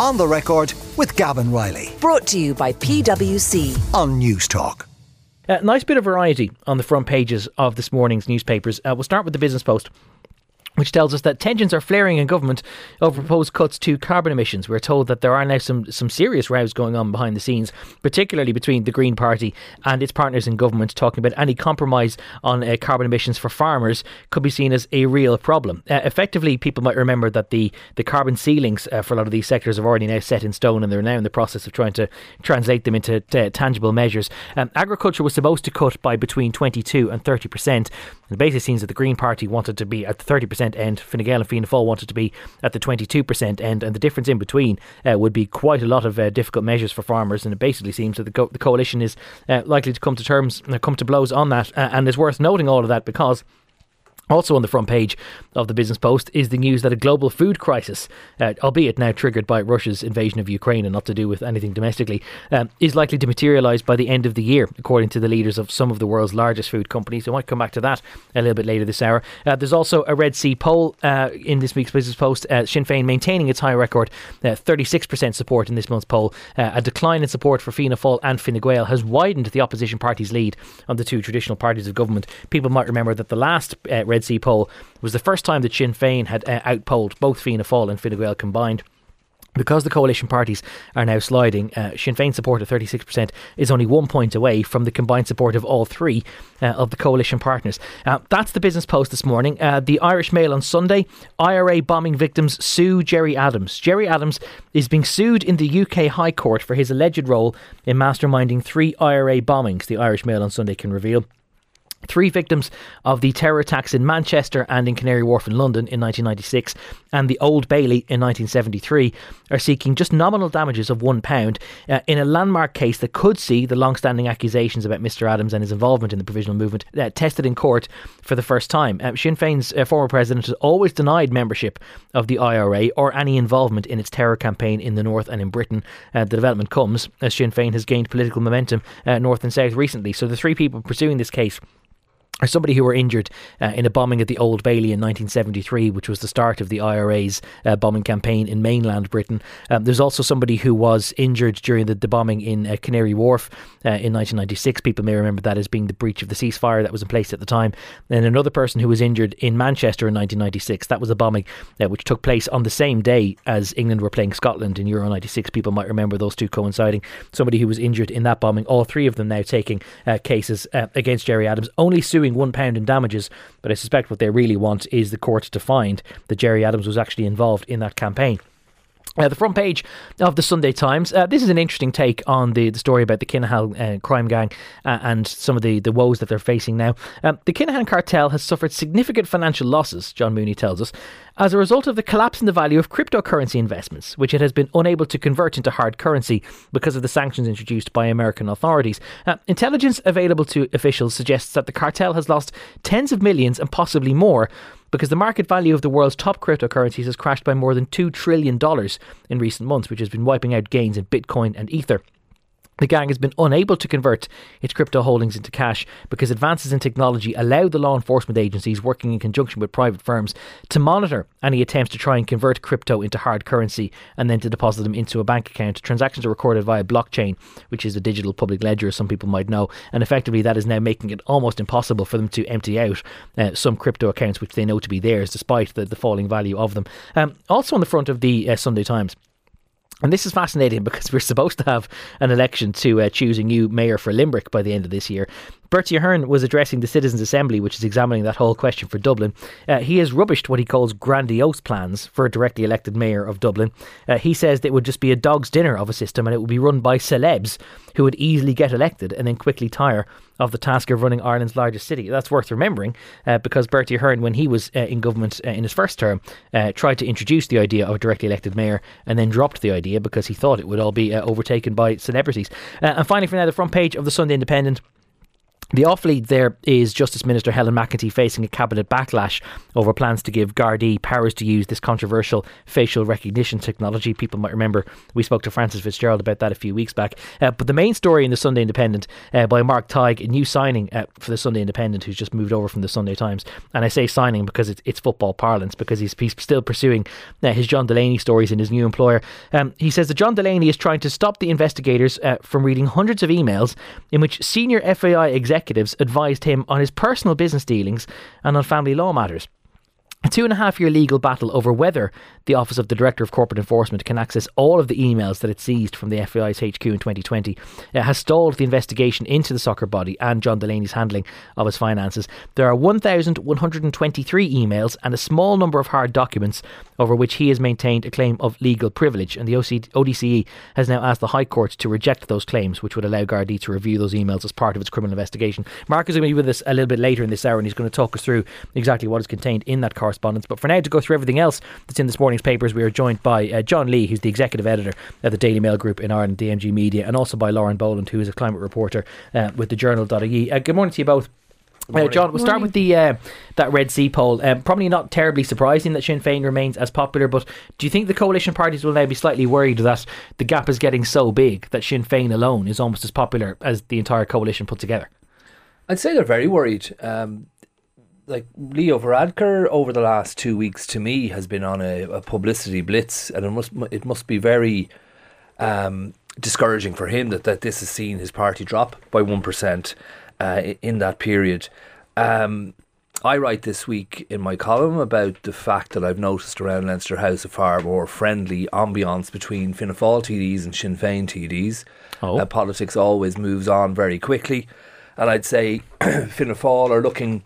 On the record with Gavan Reilly Brought to you by PwC. on News Talk. Uh, nice bit of variety on the front pages of this morning's newspapers. Uh, we'll start with the Business Post which tells us that tensions are flaring in government over mm-hmm. proposed cuts to carbon emissions. We're told that there are now some, some serious rows going on behind the scenes, particularly between the Green Party and its partners in government, talking about any compromise on uh, carbon emissions for farmers could be seen as a real problem. Uh, effectively, people might remember that the, the carbon ceilings uh, for a lot of these sectors are already now set in stone and they're now in the process of trying to translate them into t- tangible measures. Um, agriculture was supposed to cut by between 22 and 30%. And the basis seems that the Green Party wanted to be at 30% percent end. Fine Gael and Fianna Fáil wanted to be at the 22% end, and the difference in between uh, would be quite a lot of uh, difficult measures for farmers. And it basically seems that the, co- the coalition is uh, likely to come to terms, uh, come to blows on that. Uh, and it's worth noting all of that because also on the front page of the Business Post is the news that a global food crisis, uh, albeit now triggered by Russia's invasion of Ukraine and not to do with anything domestically, um, is likely to materialise by the end of the year, according to the leaders of some of the world's largest food companies. I might come back to that a little bit later this hour. Uh, there's also a Red C poll uh, in this week's Business Post. Uh, Sinn Féin maintaining its high record, uh, 36% support in this month's poll. Uh, a decline in support for Fianna Fáil and Fine Gael has widened the opposition party's lead on the two traditional parties of government. People might remember that the last uh, Red C poll was the first time that Sinn Féin had uh, outpolled both Fianna Fáil and Fine Gael combined. Because the coalition parties are now sliding, uh, Sinn Féin support of 36% is only one point away from the combined support of all three uh, of the coalition partners. Uh, that's the business post this morning. Uh, the Irish Mail on Sunday IRA bombing victims sue Gerry Adams. Gerry Adams is being sued in the UK High Court for his alleged role in masterminding three IRA bombings, the Irish Mail on Sunday can reveal. Three victims of the terror attacks in Manchester and in Canary Wharf in London in 1996 and the Old Bailey in 1973 are seeking just nominal damages of £1 uh, in a landmark case that could see the long standing accusations about Mr. Adams and his involvement in the provisional movement uh, tested in court for the first time. Uh, Sinn Féin's uh, former president has always denied membership of the IRA or any involvement in its terror campaign in the North and in Britain. Uh, the development comes as Sinn Féin has gained political momentum uh, north and south recently. So the three people pursuing this case or somebody who were injured uh, in a bombing at the Old Bailey in 1973, which was the start of the IRA's uh, bombing campaign in mainland Britain. Um, there's also somebody who was injured during the, the bombing in uh, Canary Wharf uh, in 1996. People may remember that as being the breach of the ceasefire that was in place at the time. And another person who was injured in Manchester in 1996. That was a bombing uh, which took place on the same day as England were playing Scotland in Euro 96. People might remember those two coinciding. Somebody who was injured in that bombing. All three of them now taking uh, cases against Gerry Adams, only suing one pound in damages. But I suspect what they really want is the court to find that Gerry Adams was actually involved in that campaign. Uh, the front page of the Sunday Times. Uh, this is an interesting take on the, the story about the Kinahan uh, crime gang uh, and some of the, the woes that they're facing now. Um, the Kinahan cartel has suffered significant financial losses, John Mooney tells us, as a result of the collapse in the value of cryptocurrency investments, which it has been unable to convert into hard currency because of the sanctions introduced by American authorities. Uh, intelligence available to officials suggests that the cartel has lost tens of millions and possibly more because the market value of the world's top cryptocurrencies has crashed by more than $2 trillion in recent months, which has been wiping out gains in Bitcoin and Ether. The gang has been unable to convert its crypto holdings into cash because advances in technology allow the law enforcement agencies working in conjunction with private firms to monitor any attempts to try and convert crypto into hard currency and then to deposit them into a bank account. Transactions are recorded via blockchain, which is a digital public ledger, as some people might know, and effectively that is now making it almost impossible for them to empty out uh, some crypto accounts which they know to be theirs, despite the, the falling value of them. Um, also on the front of the uh, Sunday Times. And this is fascinating because we're supposed to have an election to uh, choose a new mayor for Limerick by the end of this year. Bertie Ahern was addressing the Citizens' Assembly, which is examining that whole question for Dublin. Uh, he has rubbished what he calls grandiose plans for a directly elected mayor of Dublin. Uh, he says it would just be a dog's dinner of a system and it would be run by celebs who would easily get elected and then quickly tire of the task of running Ireland's largest city. That's worth remembering uh, because Bertie Ahern, when he was uh, in government uh, in his first term, uh, tried to introduce the idea of a directly elected mayor and then dropped the idea because he thought it would all be overtaken by celebrities. And finally, for now, the front page of the Sunday Independent. The off lead there is Justice Minister Helen McEntee facing a cabinet backlash over plans to give Gardaí powers to use this controversial facial recognition technology. People might remember we spoke to Frances Fitzgerald about that a few weeks back. Uh, but the main story in the Sunday Independent uh, by Mark Tighe, a new signing uh, for the Sunday Independent who's just moved over from the Sunday Times. And I say signing because it's, it's football parlance because he's, he's still pursuing uh, his John Delaney stories in his new employer. Um, he says that John Delaney is trying to stop the investigators uh, from reading hundreds of emails in which senior FAI executives executives advised him on his personal business dealings and on family law matters. A two and a half year legal battle over whether the Office of the Director of Corporate Enforcement can access all of the emails that it seized from the FAI's HQ in 2020 it has stalled the investigation into the soccer body and John Delaney's handling of his finances. There are 1,123 emails and a small number of hard documents over which he has maintained a claim of legal privilege, and the ODCE has now asked the High Court to reject those claims, which would allow Gardaí to review those emails as part of its criminal investigation. Mark is going to be with us a little bit later in this hour, and he's going to talk us through exactly what is contained in that correspondence. But for now, to go through everything else that's in this morning's papers, we are joined by uh, John Lee, who's the executive editor at the Daily Mail Group in Ireland, DMG Media, and also by Lauren Boland, who is a climate reporter uh, with the Journal.ie. Uh, good morning to you both. Uh, John, we'll start with the uh, that Red C poll. Um, probably not terribly surprising that Sinn Féin remains as popular, but do you think the coalition parties will now be slightly worried that the gap is getting so big that Sinn Féin alone is almost as popular as the entire coalition put together? I'd say they're very worried. Um, like Leo Varadkar over the last two weeks to me has been on a, a publicity blitz, and it must it must be very um, discouraging for him that, that this has seen his party drop by one percent uh, in that period. Um, I write this week in my column about the fact that I've noticed around Leinster House a far more friendly ambiance between Fianna Fáil TDs and Sinn Féin TDs. Oh. Uh, politics always moves on very quickly, and I'd say Fianna Fáil are looking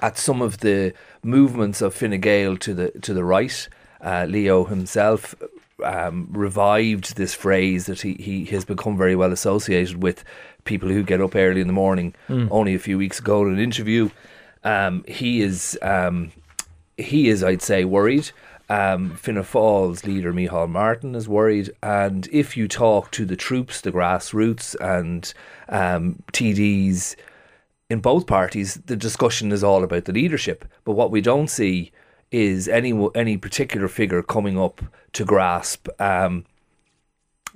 at some of the movements of Fine Gael to the to the right. Uh, Leo himself um, revived this phrase that he, he has become very well associated with people who get up early in the morning. Only a few weeks ago in an interview, um, he is um, he is I'd say worried. Um, Fianna Fáil's leader Micheál Martin is worried, and if you talk to the troops, the grassroots, and um, TDs in both parties, the discussion is all about the leadership. But what we don't see is any any particular figure coming up to grasp um,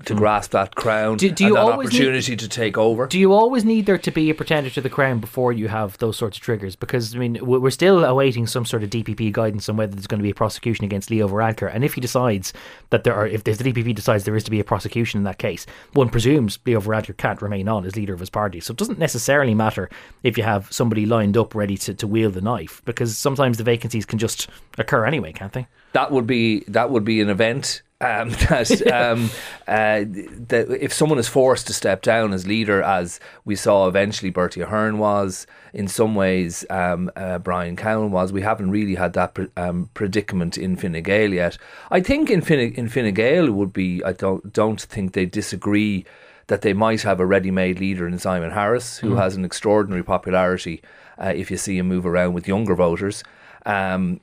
to grasp that crown. Do- do and you that always need- opportunity to take over. Do you always need there to be a pretender to the crown before you have those sorts of triggers? Because I mean, we- we're still awaiting some sort of DPP guidance on whether there's going to be a prosecution against Leo Varadkar, and if he decides that there are, if the DPP decides there is to be a prosecution in that case, one presumes Leo Varadkar can't remain on as leader of his party. So it doesn't necessarily matter if you have somebody lined up ready to, to wield the knife, because sometimes the vacancies can just occur anyway, can't they? that would be that would be an event um, that um, uh, that if someone is forced to step down as leader, as we saw eventually Bertie Ahern was, in some ways um, uh, Brian Cowen was, we haven't really had that pre- um, predicament in Fine Gael yet. I think in Fine, in Fine Gael would be. I don't don't think they disagree that they might have a ready-made leader in Simon Harris, who has an extraordinary popularity. Uh, if you see him move around with younger voters. Um,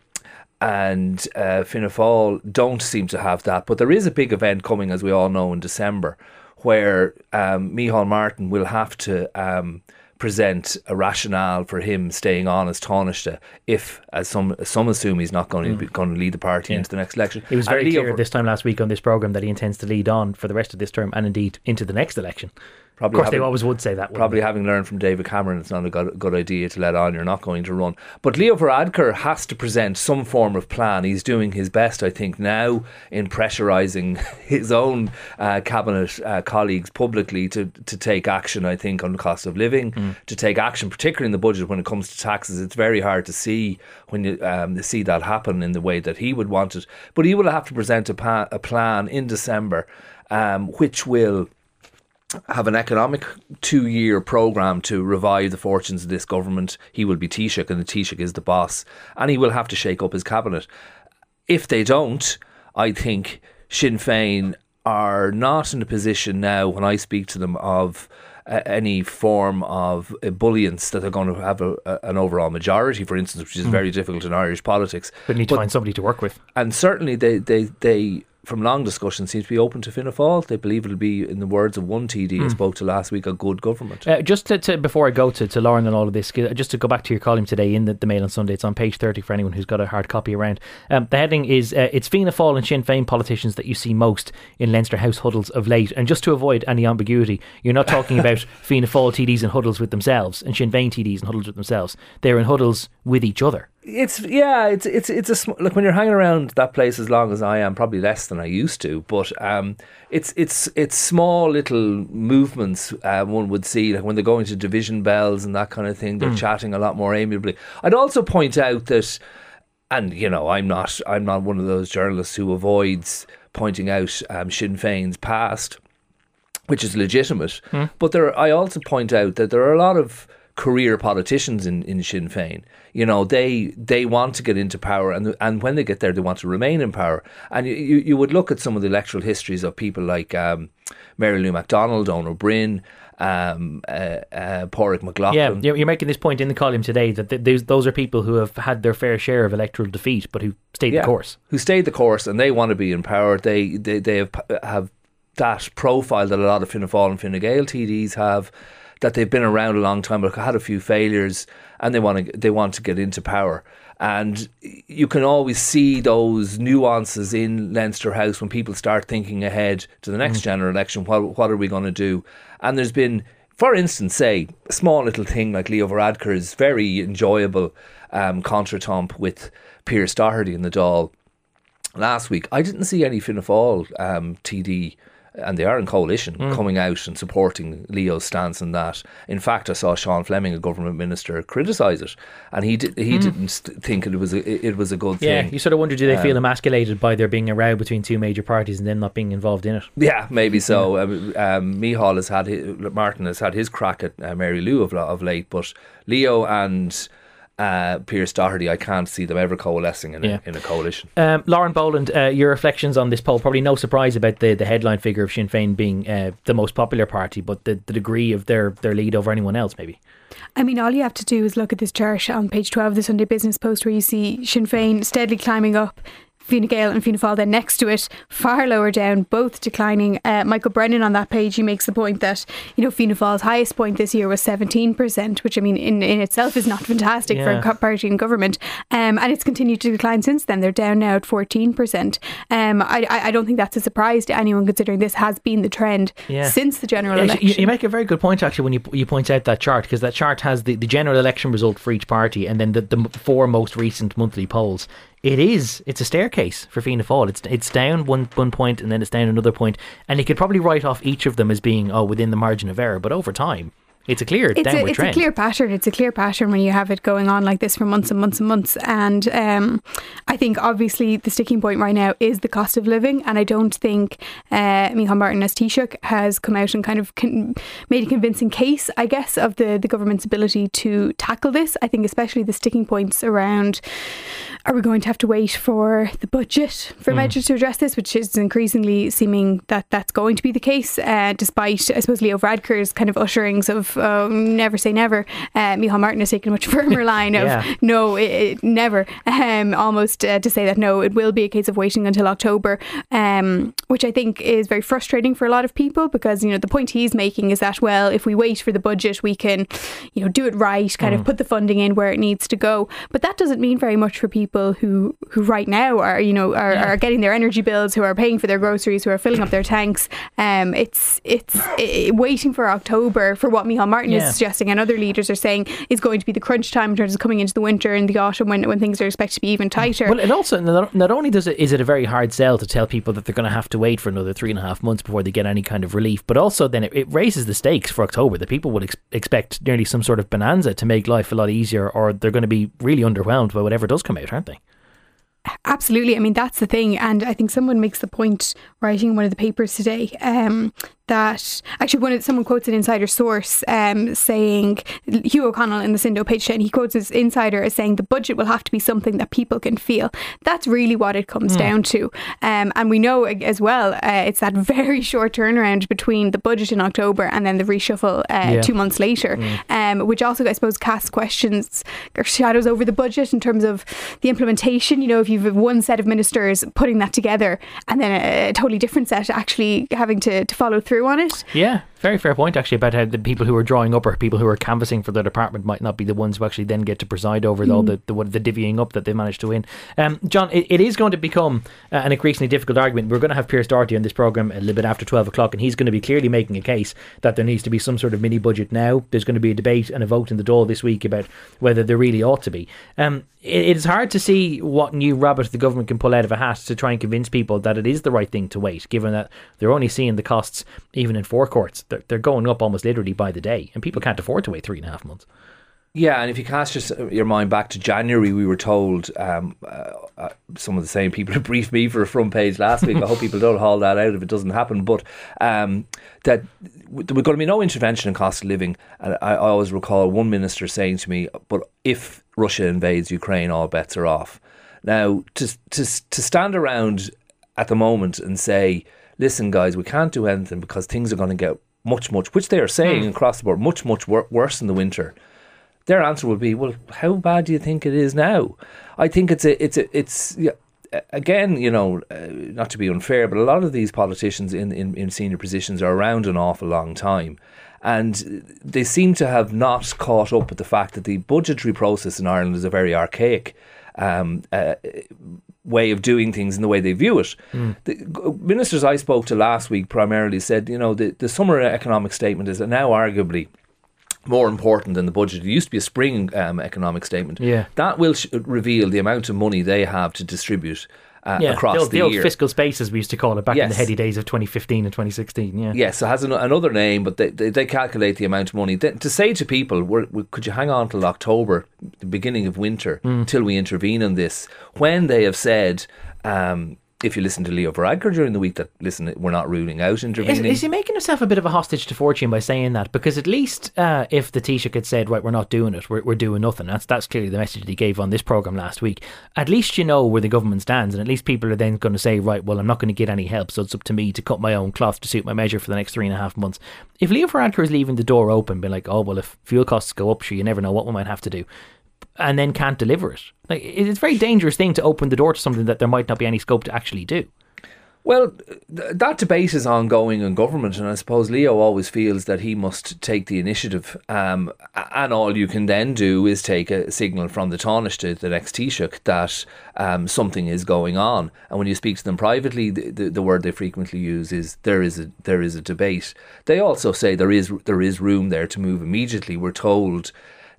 and uh, Fianna Fáil don't seem to have that. But there is a big event coming, as we all know, in December, where um, Martin will have to um, present a rationale for him staying on as Taoiseach if, as some some assume, he's not going to be, going to lead the party into the next election. It was very clear Var- this time last week on this programme that he intends to lead on for the rest of this term and indeed into the next election. Probably of course, they having- always would say that. Probably they? having learned from David Cameron, it's not a good, good idea to let on you're not going to run. But Leo Varadkar has to present some form of plan. He's doing his best, I think, now in pressurising his own uh, cabinet uh, colleagues publicly to, to take action, I think, on the cost of living, to take action, particularly in the budget when it comes to taxes. It's very hard to see when you um, see that happen in the way that he would want it. But he will have to present a, pa- a plan in December um, which will have an economic two year programme to revive the fortunes of this government. He will be Taoiseach, and the Taoiseach is the boss, and he will have to shake up his cabinet. If they don't, I think Sinn Féin are not in a position now, when I speak to them, of uh, any form of ebullience that they're going to have a, a, an overall majority, for instance, which is very difficult in Irish politics. But need to But- find somebody to work with. and certainly they they they from long discussion, seems to be open to Fianna Fáil. They believe it'll be, in the words of one TD I spoke to last week, a good government. Uh, just to, to, before I go to, to Lauren and all of this, uh, just to go back to your column today in the, the Mail on Sunday, it's on page 30 for anyone who's got a hard copy around. Um, the heading is uh, It's Fianna Fáil and Sinn Féin politicians that you see most in Leinster House huddles of late. And just to avoid any ambiguity, you're not talking about Fianna Fáil TDs in huddles with themselves and Sinn Féin TDs in huddles with themselves. They're in huddles with each other. It's yeah, it's it's it's a sm- like when you're hanging around that place as long as I am, probably less than I used to. But um, it's it's it's small little movements uh, one would see, like when they're going to division bells and that kind of thing. They're chatting a lot more amiably. I'd also point out that, and you know, I'm not I'm not one of those journalists who avoids pointing out um, Sinn Féin's past, which is legitimate. But there, I also point out that there are a lot of career politicians in, in Sinn Féin. You know, they they want to get into power, and and when they get there, they want to remain in power. And you, you, you would look at some of the electoral histories of people like um, Mary Lou McDonald, Donald O'Brien, um, uh, uh, Pádraig Mac Lochlainn. you're, you're making this point in the column today that th- those, those are people who have had their fair share of electoral defeat, but who stayed the course. Who stayed the course and they want to be in power. They they, they have have that profile that a lot of Fianna Fáil and Fine Gael TDs have, that they've been around a long time but had a few failures and they want to they want to get into power. And you can always see those nuances in Leinster House when people start thinking ahead to the next general election. What what are we going to do? And there's been for instance, say a small little thing like Leo Varadkar's very enjoyable um, contretemps with Pearse Doherty in the Dáil last week. I didn't see any Fianna Fáil um, TD, and they are in coalition, coming out and supporting Leo's stance on that. In fact, I saw Sean Fleming, a government minister, criticise it, and he did, he didn't st- think it was a, it was a good Yeah, thing. Yeah, you sort of wonder do they feel emasculated by there being a row between two major parties and then not being involved in it? Yeah, maybe so. Um, um, Micheál has had his, Martin has had his crack at uh, Mary Lou of, of late, but Leo and uh, Pearse Doherty, I can't see them ever coalescing in, Yeah. a, in a coalition. Um, Lauren Boland, uh, your reflections on this poll. Probably no surprise about the, the headline figure of Sinn Féin being uh, the most popular party, but the, the degree of their, their lead over anyone else, maybe. I mean, all you have to do is look at this chart on page 12 of the Sunday Business Post where you see Sinn Féin steadily climbing up. Fine Gael and Fianna Fáil then next to it, far lower down, both declining. Uh, Michael Brennan on that page, he makes the point that, you know, Fianna Fáil's highest point this year was 17%, which I mean, in, in itself is not fantastic for a party in government. Um, and it's continued to decline since then. They're down now at 14%. Um, I, I don't think that's a surprise to anyone considering this has been the trend Yeah. since the general Yeah, election. You, you make a very good point actually when you you point out that chart because that chart has the, the general election result for each party and then the, the four most recent monthly polls. It is it's a staircase for Fianna Fáil. It's it's down one one point and then it's down another point, and you could probably write off each of them as being oh within the margin of error, but over time it's a clear it's downward a, it's trend. a clear pattern. It's a clear pattern when you have it going on like this for months and months and months. And um, I think obviously the sticking point right now is the cost of living. And I don't think uh, Micheál Martin as Taoiseach has come out and kind of con- made a convincing case, I guess, of the, the government's ability to tackle this. I think especially the sticking points around are we going to have to wait for the budget for measures to address this, which is increasingly seeming that that's going to be the case, uh, despite, I suppose, Leo Varadkar's kind of usherings of uh, never say never. Uh, Micheál Martin has taken a much firmer line of Yeah. no, it, it, never, um, almost uh, to say that no, it will be a case of waiting until October, um, which I think is very frustrating for a lot of people because, you know, the point he's making is that, well, if we wait for the budget, we can, you know, do it right, kind of put the funding in where it needs to go. But that doesn't mean very much for people who, who right now are, you know, are, are getting their energy bills, who are paying for their groceries, who are filling up their tanks. Um, it's it's i waiting for October for what Micheál Martin Yeah. is suggesting and other leaders are saying is going to be the crunch time in terms of coming into the winter and the autumn when, when things are expected to be even tighter. Well, and also not, not only does it is it a very hard sell to tell people that they're going to have to wait for another three and a half months before they get any kind of relief, but also then it, it raises the stakes for October. That people would ex- expect nearly some sort of bonanza to make life a lot easier, or they're going to be really underwhelmed by whatever does come out, aren't they? Absolutely. I mean, that's the thing. And I think someone makes the point writing one of the papers today. Um, that actually one of someone quotes an insider source um, saying Hugh O'Connell in the Sindo page 10 he quotes his insider as saying the budget will have to be something that people can feel that's really what it comes mm. down to um, and we know as well uh, it's that very short turnaround between the budget in October and then the reshuffle uh, yeah. two months later mm. um, which also I suppose casts questions or shadows over the budget in terms of the implementation you know if you've one set of ministers putting that together and then a, a totally different set actually having to, to follow through on it. Yeah, very fair point actually about how the people who are drawing up or people who are canvassing for their department might not be the ones who actually then get to preside over mm. all the, the, the divvying up that they managed to win. Um, John, it, it is going to become uh, an increasingly difficult argument. We're going to have Pearse Doherty on this programme a little bit after 12 o'clock, and he's going to be clearly making a case that there needs to be some sort of mini budget now. There's going to be a debate and a vote in the Dáil this week about whether there really ought to be. Um, it, it's hard to see what new rabbit the government can pull out of a hat to try and convince people that it is the right thing to wait, given that they're only seeing the costs, even in forecourts, they're, they're going up almost literally by the day, and people can't afford to wait three and a half months. Yeah, and if you cast just your mind back to January, we were told um, uh, uh, some of the same people who briefed me for a front page last week. I hope people don't haul that out if it doesn't happen. But um, that there was going to be no intervention in cost of living. And I, I always recall one minister saying to me, "But if Russia invades Ukraine, all bets are off." Now, to to to stand around at the moment and say, "Listen, guys, we can't do anything because things are going to get much, much," which they are saying mm. across the board, much, much wor- worse in the winter their answer would be, "Well, how bad do you think it is now?" I think it's a, it's a, it's yeah, again, you know, uh, not to be unfair, but a lot of these politicians in, in, in senior positions are around an awful long time. And they seem to have not caught up with the fact that the budgetary process in Ireland is a very archaic um, uh, way of doing things and the way they view it. Mm. The ministers I spoke to last week primarily said, you know, the, the summer economic statement is now arguably more important than the budget. It used to be a spring um, economic statement. Yeah. That will sh- reveal the amount of money they have to distribute uh, yeah, across the, old, the, the old year. fiscal spaces we used to call it back yes. in the heady days of 2015 and 2016. Yeah. Yes, it has an, another name, but they, they, they, calculate the amount of money. They, to say to people, we're, we, could you hang on till October, the beginning of winter, mm. till we intervene on this, when they have said. Um, if you listen to Leo Varadkar during the week, that listen, we're not ruling out intervening. Is, is, he making himself a bit of a hostage to fortune by saying that? Because at least uh, if the Taoiseach had said, right, we're not doing it, we're, we're doing nothing, that's that's clearly the message that he gave on this programme last week. At least you know where the government stands, and at least people are then going to say, right, well, I'm not going to get any help, so it's up to me to cut my own cloth to suit my measure for the next three and a half months. If Leo Varadkar is leaving the door open, being like, oh, well, if fuel costs go up, sure, you never know what we might have to do and then can't deliver it. Like it's a very dangerous thing to open the door to something that there might not be any scope to actually do. Well, th- that debate is ongoing in government, and I suppose Leo always feels that he must take the initiative. Um, and all you can then do is take a signal from the Taoiseach to the next Taoiseach that um, something is going on. And when you speak to them privately, the, the, the, word they frequently use is there is a there is a debate. They also say there is there is room there to move immediately. We're told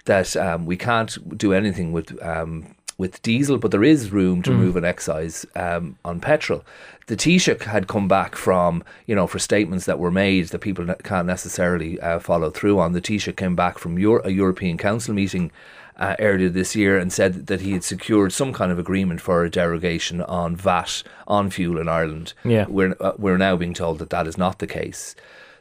that um, we can't do anything with um, with diesel, but there is room to mm. move an excise um, on petrol. The Taoiseach had come back from, you know, for statements that were made that people can't necessarily uh, follow through on. The Taoiseach came back from Euro- a European Council meeting uh, earlier this year and said that he had secured some kind of agreement for a derogation on VAT on fuel in Ireland. Yeah. We're, uh, we're now being told that that is not the case.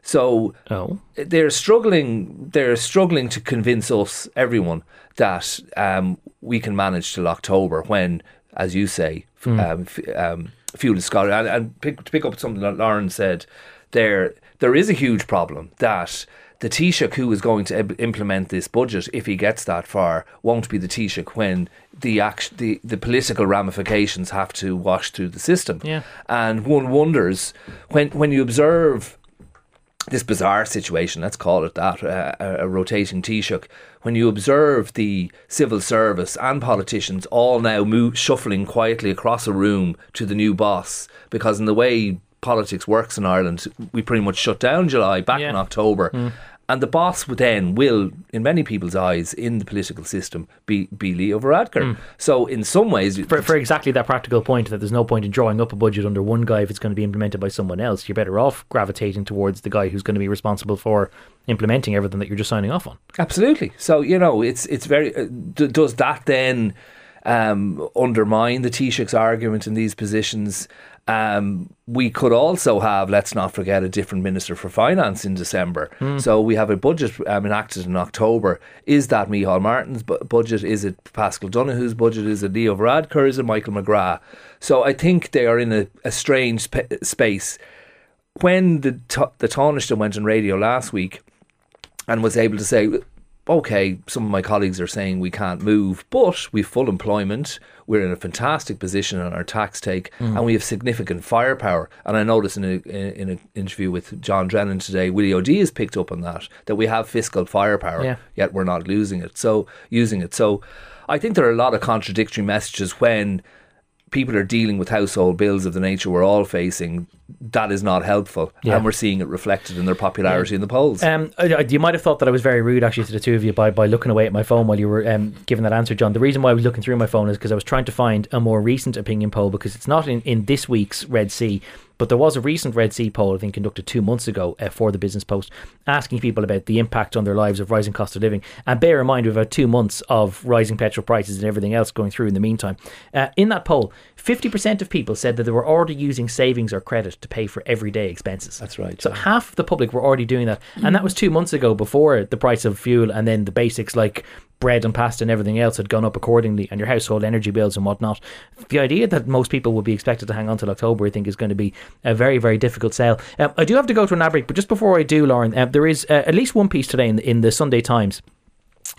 So oh. they're struggling. They're struggling to convince us, everyone, that um, we can manage till October. When, as you say, mm. um, f- um, fuel is scarce. And, and pick, to pick up something that Lauren said, there there is a huge problem that the Taoiseach who is going to implement this budget, if he gets that far, won't be the Taoiseach when the act, the, the political ramifications have to wash through the system. Yeah. And one wonders when when you observe this bizarre situation, let's call it that, uh, a rotating Taoiseach, when you observe the civil service and politicians all now move, shuffling quietly across a room to the new boss, because in the way politics works in Ireland, we pretty much shut down July back yeah. in October. Mm. And the boss would then will, in many people's eyes, in the political system, be, be Leo Varadkar. Mm. So, in some ways. For, for exactly that practical point, that there's no point in drawing up a budget under one guy if it's going to be implemented by someone else. You're better off gravitating towards the guy who's going to be responsible for implementing everything that you're just signing off on. Absolutely. So, you know, it's, it's very. Uh, d- does that then. Um, undermine the Taoiseach's argument in these positions Um, we could also have, let's not forget, a different Minister for Finance in December. So we have a budget um, enacted in October. Is that Micheál Martin's bu- budget? Is it Paschal Donohoe's budget? Is it Leo Varadkar? Is it Michael McGrath? So I think they are in a, a strange sp- space. When the, t- the Taoiseach went on radio last week and was able to say, okay, some of my colleagues are saying we can't move, but we've full employment. We're in a fantastic position on our tax take, hmm. and we have significant firepower. And I noticed in a in an interview with John Drennan today, Willie O'Dea has picked up on that that we have fiscal firepower, Yeah. yet we're not losing it. So using it. So I think there are a lot of contradictory messages when people are dealing with household bills of the nature we're all facing. That is not helpful, Yeah. and we're seeing it reflected in their popularity in the polls. Um, you might have thought that I was very rude, actually, to the two of you by, by looking away at my phone while you were um, giving that answer, John. The reason why I was looking through my phone is because I was trying to find a more recent opinion poll because it's not in, in this week's Red C, but there was a recent Red C poll, I think, conducted two months ago uh, for the Business Post, asking people about the impact on their lives of rising cost of living. And bear in mind, we've had two months of rising petrol prices and everything else going through in the meantime. Uh, in that poll, 50% of people said that they were already using savings or credit to pay for everyday expenses. That's right, So yeah. half the public were already doing that, and that was two months ago before the price of fuel and then the basics like bread and pasta and everything else had gone up accordingly, and your household energy bills and whatnot. The idea that most people would be expected to hang on till October, I think, is going to be a very, very difficult sell. Um, I do have to go to an ad break, but just before I do, Lauren, uh, there is uh, at least one piece today in, in the Sunday Times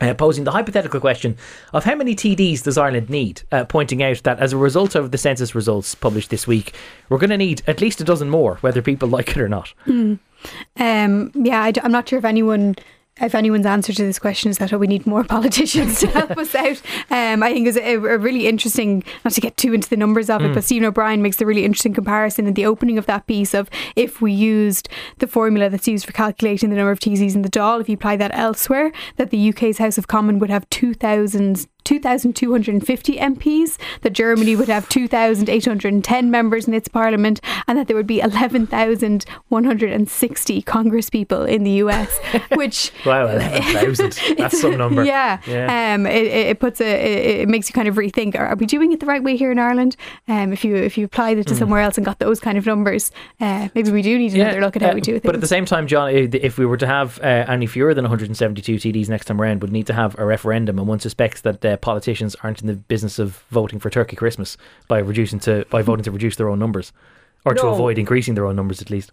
uh, posing the hypothetical question of how many TDs does Ireland need, uh, pointing out that as a result of the census results published this week, we're going to need at least a dozen more, whether people like it or not. Um, yeah, I, am not sure if anyone. If anyone's answer to this question is that oh, we need more politicians to help us out, um, I think it's a, a really interesting. Not to get too into the numbers of it, but Stephen O'Brien makes a really interesting comparison in the opening of that piece of if we used the formula that's used for calculating the number of TDs in the Dáil, if you apply that elsewhere, that the UK's House of Commons would have 2,000 2,250 MPs, that Germany would have 2,810 members in its parliament, and that there would be 11,160 Congress people in the US, which. Wow, 11,000. That's some number. Yeah, Yeah. Um, it, it it puts a it, it makes you kind of rethink: are, are we doing it the right way here in Ireland? Um, if you if you applied it to somewhere else and got those kind of numbers, uh, maybe we do need another look at how uh, we do things. But at the same time, John, if we were to have uh, any fewer than 172 TDs next time around, we'd need to have a referendum, and one suspects that uh, politicians aren't in the business of voting for Turkey Christmas by reducing to by voting to reduce their own numbers, or to avoid increasing their own numbers at least.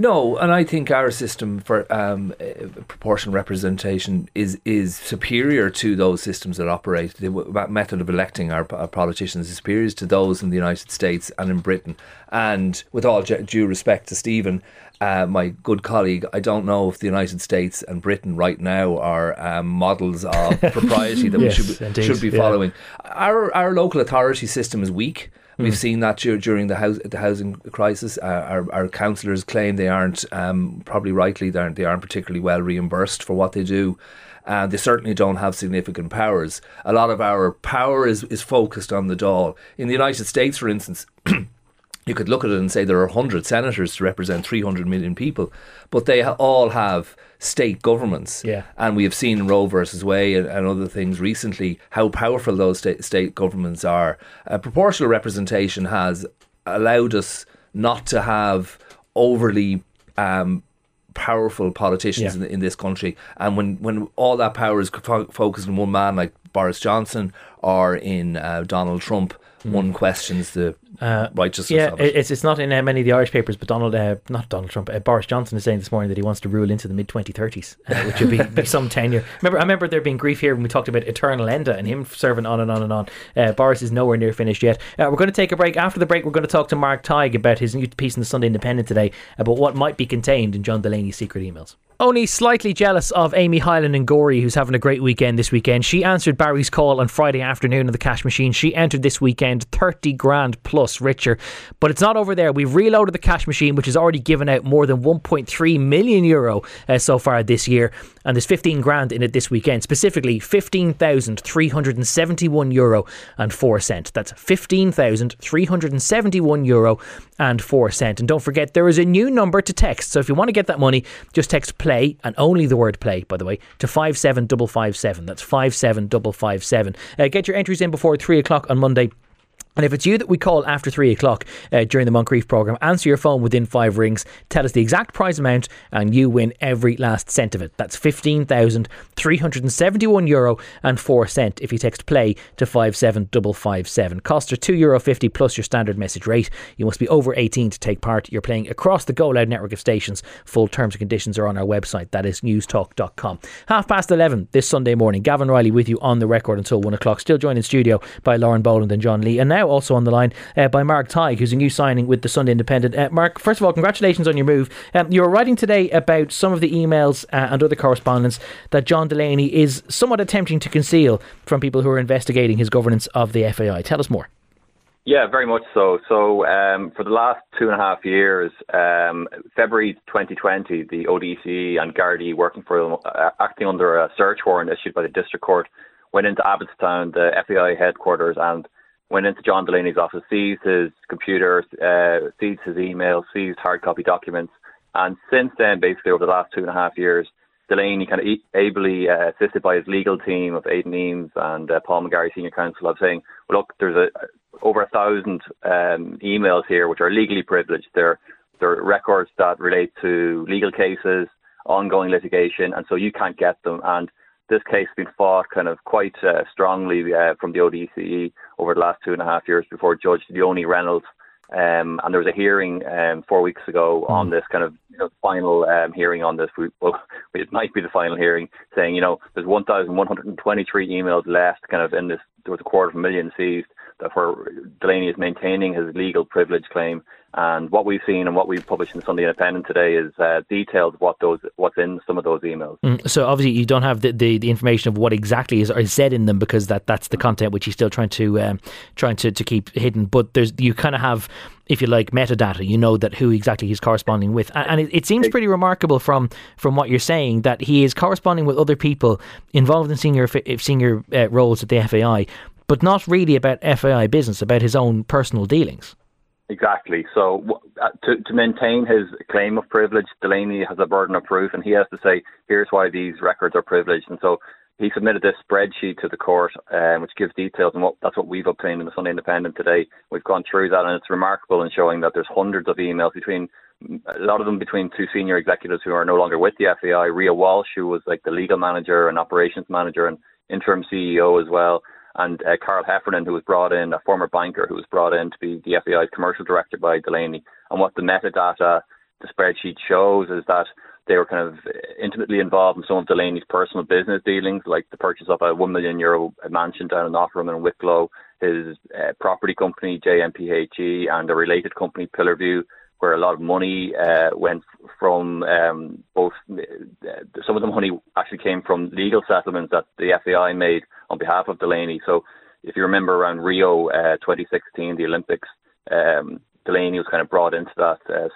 No, and I think our system for um, uh, proportional representation is is superior to those systems that operate. The method of electing our, our politicians is superior to those in the United States and in Britain. And with all due respect to Stephen, uh, my good colleague, I don't know if the United States and Britain right now are um, models of propriety that Yes, we should indeed, should be yeah. following. Our our local authority system is weak. Hmm. We've seen that during the house, the housing crisis. Uh, our our councillors claim they aren't, um, probably rightly, they aren't, they aren't particularly well reimbursed for what they do. And they certainly don't have significant powers. A lot of our power is, is focused on the Dáil. In the United States, for instance, you could look at it and say there are 100 senators to represent 300 million people, but they all have state governments. Yeah. And we have seen Roe versus Wade and, and other things recently how powerful those state, state governments are. Uh, proportional representation has allowed us not to have overly um, powerful politicians Yeah. in, in this country. And when, when all that power is fo- focused in one man like Boris Johnson or in uh, Donald Trump, one questions the righteousness. Uh, Yeah, of it. it's it's not in uh, many of the Irish papers, but Donald, uh, not Donald Trump, uh, Boris Johnson is saying this morning that he wants to rule into the mid 2030s, uh, which would be, be some tenure. Remember, I remember there being grief here when we talked about eternal enda and him serving on and on and on. Uh, Boris is nowhere near finished yet. Uh, we're going to take a break. After the break, we're going to talk to Mark Tighe about his new piece in the Sunday Independent today about what might be contained in John Delaney's secret emails. Only slightly jealous of Amy Hyland and Gorey, who's having a great weekend this weekend. She answered Barry's call on Friday afternoon in the cash machine. She entered this weekend 30 grand plus richer. But it's not over there. We've reloaded the cash machine, which has already given out more than 1.3 million euro uh, so far this year. And there's 15 grand in it this weekend, specifically 15,371 euro and 4 cent. That's 15,371 euro and 4 cent. And don't forget, there is a new number to text. So if you want to get that money, just text play and only the word play, by the way, to 57557. That's 57557. Uh, get your entries in before 3 o'clock on Monday. And if it's you that we call after three o'clock uh, during the Moncrieff programme, answer your phone within five rings, tell us the exact prize amount, and you win every last cent of it. That's €15,371 Euro and 4 cent if you text play to 57557. Costs are €2.50 plus your standard message rate. You must be over 18 to take part. You're playing across the Go Loud network of stations. Full terms and conditions are on our website. That is newstalk.com. Half past 11 this Sunday morning. Gavan Reilly with you on the record until 1 o'clock. Still joined in studio by Lauren Boland and John Lee. And now also on the line uh, by Mark Tighe, who's a new signing with the Sunday Independent. Uh, Mark, first of all, congratulations on your move. Um, you were writing today about some of the emails uh, and other correspondence that John Delaney is somewhat attempting to conceal from people who are investigating his governance of the FAI. Tell us more. Yeah, very much so. So, um, for the last two and a half years, um, February 2020, the ODC and Gardaí, working for uh, acting under a search warrant issued by the District Court, went into Abbottstown, the FAI headquarters, and went into John Delaney's office, seized his computer, uh, seized his email, seized hard copy documents. And since then, basically over the last two and a half years, Delaney, kind of ably uh, assisted by his legal team of Aidan Eames and uh, Paul McGarry, senior counsel, of saying, well, look, there's a, over a thousand um, emails here which are legally privileged. They're, they're records that relate to legal cases, ongoing litigation, and so you can't get them. And this case has been fought kind of quite uh, strongly uh, from the ODCE over the last two and a half years before Judge Leonie Reynolds. Um, and there was a hearing um, four weeks ago mm. on this kind of you know, final um, hearing on this. We, well, it might be the final hearing saying, you know, there's 1,123 emails left kind of in this, there was a quarter of a million seized where Delaney is maintaining his legal privilege claim and what we've seen and what we've published in Sunday Independent today is uh, detailed what those what's in some of those emails. Mm, so obviously you don't have the, the, the, information of what exactly is, is said in them because that, that's the content which he's still trying to um, trying to, to keep hidden. But there's you kind of have if you like metadata you know that who exactly he's corresponding with and, it, it, seems pretty remarkable from from what you're saying that he is corresponding with other people involved in senior senior uh, roles at the FAI but not really about FAI business about his own personal dealings Exactly. So uh, to, to maintain his claim of privilege, Delaney has a burden of proof, and he has to say, "Here's why these records are privileged." And so he submitted this spreadsheet to the court, um, which gives details, and what, that's what we've obtained in the Sunday Independent today. We've gone through that, and it's remarkable in showing that there's hundreds of emails between a lot of them between two senior executives who are no longer with the FAI. Rea Walshe, who was like the legal manager and operations manager and interim CEO as well, and uh, Carl Heffernan, who was brought in, a former banker who was brought in to be the FAI's commercial director by Delaney. And what the metadata, the spreadsheet shows is that they were kind of intimately involved in some of Delaney's personal business dealings, like the purchase of a one million euro mansion down in Offeringham and Wicklow, his uh, property company JMPHE, and a related company Pillarview, where a lot of money uh, went from um, both. Uh, some of the money actually came from legal settlements that the FAI made on behalf of Delaney. So, if you remember around Rio uh, 2016, the Olympics, um, Delaney was kind of brought into that uh,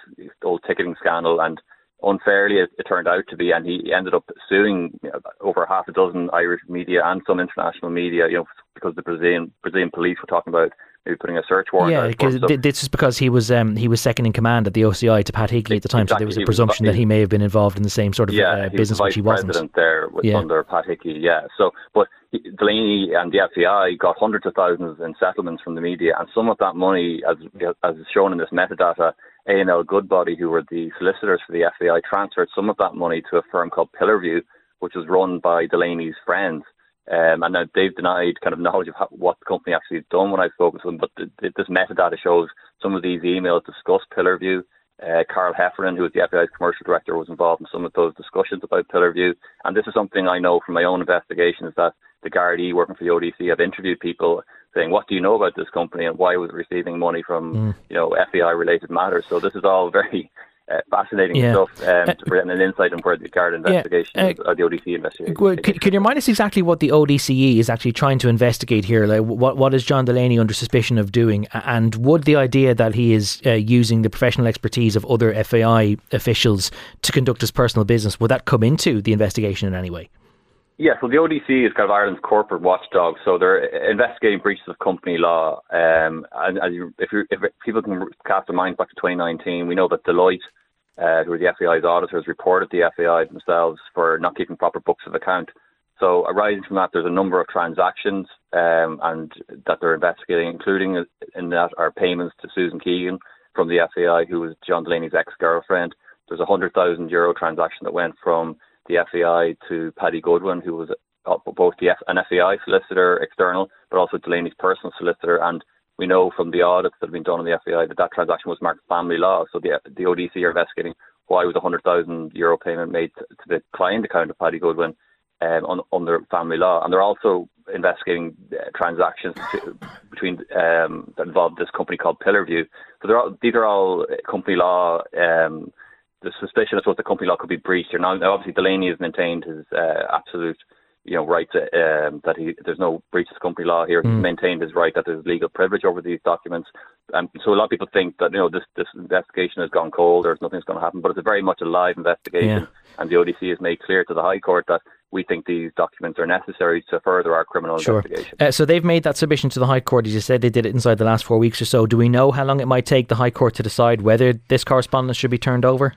old ticketing scandal, and unfairly it, it, turned out to be, and he ended up suing you know, over half a dozen Irish media and some international media, you know, because the Brazilian Brazilian police were talking about maybe putting a search warrant. Yeah, because so, this is because he was um, he was second in command at the OCI to Pat Hickey at the time, exactly, so there was a presumption was, that he may have been involved in the same sort of yeah, uh, business which he wasn't. President there yeah. under Pat Hickey, yeah. So, but Delaney and the FAI got hundreds of thousands in settlements from the media, and some of that money, as as is shown in this metadata, A&L Goodbody, who were the solicitors for the FAI, transferred some of that money to a firm called Pillarview, which was run by Delaney's friends. Um, and now they've denied kind of knowledge of how, what the company actually has done when I've spoken to them. But this metadata shows some of these emails discuss Pillarview. Uh, Carl Heffernan, who was the FAI's commercial director, was involved in some of those discussions about Pillarview. And this is something I know from my own investigations that the Gardaí working for the ODC have interviewed people saying, "What do you know about this company and why was it receiving money from mm. you know FAI related matters?" So this is all very uh, fascinating yeah. stuff um, uh, to bring an insight on where the Garda investigation yeah. uh, or the ODC investigation. Well, can, can, you remind us exactly what the ODCE is actually trying to investigate here? Like, what what is John Delaney under suspicion of doing? And would the idea that he is uh, using the professional expertise of other FAI officials to conduct his personal business would that come into the investigation in any way? Yeah, so the ODC is kind of Ireland's corporate watchdog. So they're investigating breaches of company law. Um, and you, if, if people can cast their minds back to 2019, we know that Deloitte, uh, who are the FAI's auditors, reported the FAI themselves for not keeping proper books of account. So arising from that, there's a number of transactions um, and that they're investigating, including in that are payments to Susan Keegan from the FAI, who was John Delaney's ex-girlfriend. There's a hundred thousand euro transaction that went from the FAI to Paddy Goodwin, who was both the F- an FAI solicitor external, but also Delaney's personal solicitor. And we know from the audits that have been done on the FAI that that transaction was marked family law. So the the ODC are investigating why was a hundred thousand euro payment made to, to the client account of Paddy Goodwin um, on, under family law, and they're also investigating uh, transactions between um, that involve this company called Pillarview. So all, these are all company law. Um, the suspicion is what the company law could be breached. Or now, obviously, Delaney has maintained his uh, absolute you know, right to, um, that he there's no breach of company law here. Mm. He's maintained his right that there's legal privilege over these documents. And so a lot of people think that you know this this investigation has gone cold or nothing's going to happen, but it's a very much a live investigation. Yeah. And the ODC has made clear to the High Court that we think these documents are necessary to further our criminal sure. investigation. Uh, so they've made that submission to the High Court. As you said, they did it inside the last four weeks or so. Do we know how long it might take the High Court to decide whether this correspondence should be turned over?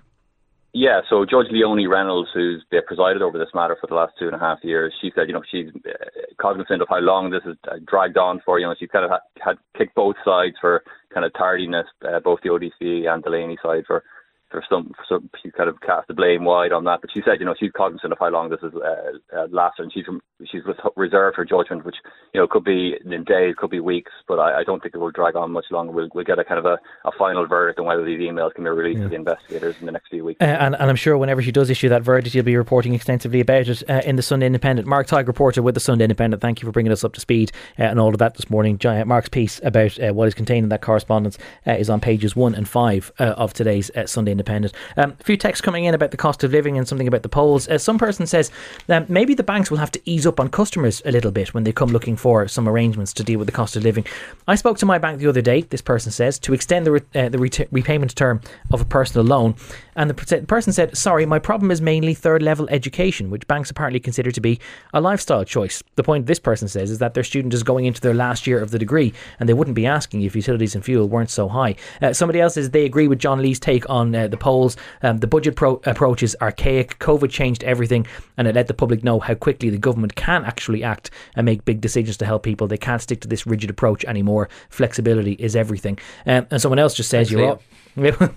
Yeah, so Judge Leonie Reynolds, who's presided over this matter for the last two and a half years, she said, you know, she's uh, cognizant of how long this has uh, dragged on for. You know, she's kind of had, had kicked both sides for kind of tardiness, uh, both the ODC and the Delaney side for for some, some she kind of cast the blame wide on that. But she said, you know, she's cognizant of how long this has uh, uh, lasted, and she's she's reserved her judgment, which you know could be in days, could be weeks, but I, I don't think it will drag on much longer. We'll, we'll get a kind of a, a final verdict on whether these emails can be released yeah. to the investigators in the next few weeks. Uh, and, and I'm sure whenever she does issue that verdict, you'll be reporting extensively about it uh, in the Sunday Independent. Mark Tighe, reporter with the Sunday Independent. Thank you for bringing us up to speed uh, and all of that this morning. Giant Mark's piece about uh, what is contained in that correspondence uh, is on pages one and five of today's Sunday Independent. Um, a few texts coming in about the cost of living and something about the polls. Uh, some person says that maybe the banks will have to ease up on customers a little bit when they come looking for some arrangements to deal with the cost of living. I spoke to my bank the other day, this person says, to extend the, re- uh, the re- repayment term of a personal loan. And the, the person said, Sorry, my problem is mainly third level education, which banks apparently consider to be a lifestyle choice. The point this person says is that their student is going into their last year of the degree and they wouldn't be asking if utilities and fuel weren't so high. Uh, somebody else says they agree with John Lee's take on uh, the polls. Um, the budget pro- approach is archaic. COVID changed everything and it let the public know how quickly the government can actually act and make big decisions to help people. They can't stick to this rigid approach anymore. Flexibility is everything. Um, and someone else just says, You're all.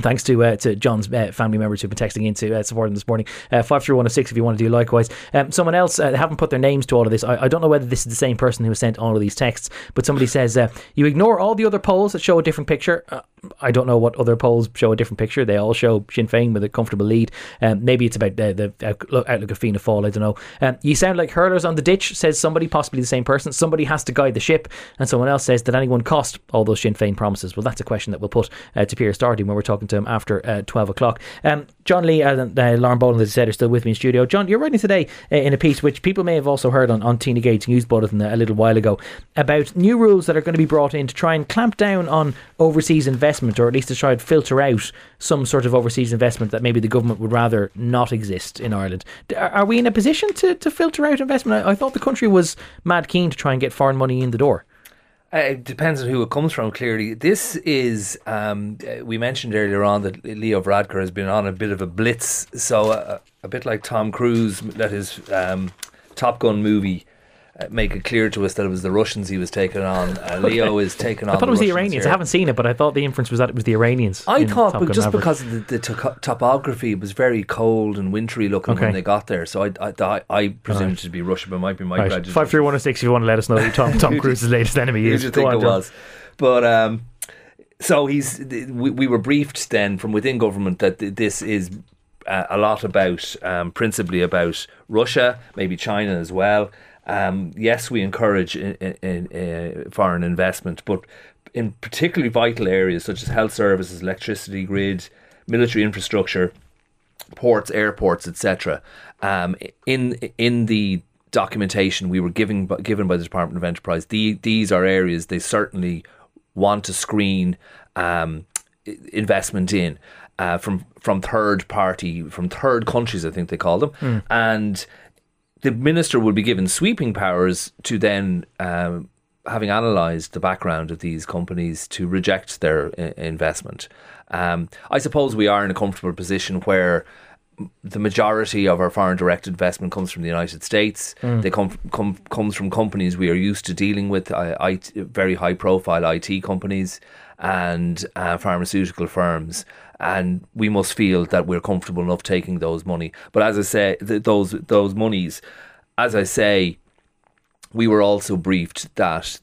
Thanks to uh, to John's uh, family members who've been texting in to uh, support him this morning. Uh, five three one zero oh six if you want to do likewise. Um, someone else uh, haven't put their names to all of this. I, I, don't know whether this is the same person who sent all of these texts, but somebody says uh, you ignore all the other polls that show a different picture. Uh, I don't know what other polls show a different picture. They all show Sinn Féin with a comfortable lead. Um, maybe it's about uh, the outlook of Fianna Fáil. I don't know. Um, you sound like hurlers on the ditch, says somebody, possibly the same person. Somebody has to guide the ship. And someone else says, Did anyone cost all those Sinn Féin promises? Well, that's a question that we'll put uh, to Pearse Doherty when we're talking to him after uh, 12 o'clock. Um, John Lee and uh, Lauren Boland, as I said, are still with me in studio. John, you're writing today uh, in a piece which people may have also heard on, on Tina Gates News Bulletin a little while ago about new rules that are going to be brought in to try and clamp down on overseas investment, or at least to try and filter out some sort of overseas investment that maybe the government would rather not exist in Ireland. Are we in a position to, to filter out investment? I, I thought the country was mad keen to try and get foreign money in the door. Uh, it depends on who it comes from. Clearly, this is. Um, uh, we mentioned earlier on that Leo Varadkar has been on a bit of a blitz, so uh, a bit like Tom Cruise let his um, Top Gun movie make it clear to us that it was the Russians he was taking on. Uh, Leo is taking on. I thought it was the, the Iranians. Here. I haven't seen it, but I thought the inference was that it was the Iranians. I thought, but just Maverick. because of the, the to- topography, it was very cold and wintry looking okay. when they got there. So I, I, I, I presumed right. to be Russia, but it might be my right. prejudice. Five three one oh six. If you want to let us know who Tom Tom Cruise's latest enemy is, who do you think on, it was? But um, so he's we, we were briefed then from within government that this is uh, a lot about um, principally about Russia, maybe China as well. Um, yes, we encourage in, in, in, uh, foreign investment, but in particularly vital areas such as health services, electricity grid, military infrastructure, ports, airports, etc. Um, in in the documentation we were given given by the Department of Enterprise, the, these are areas they certainly want to screen um, investment in. Uh, from from third party from third countries, I think they call them, mm. and the minister would be given sweeping powers to then, um, having analysed the background of these companies, to reject their I- investment. Um, I suppose we are in a comfortable position where the majority of our foreign direct investment comes from the United States. Mm. They come, come comes from companies we are used to dealing with, uh, IT, very high profile IT companies and uh, pharmaceutical firms. And we must feel that we're comfortable enough taking those money. But as I say, th- those those monies, as I say, we were also briefed that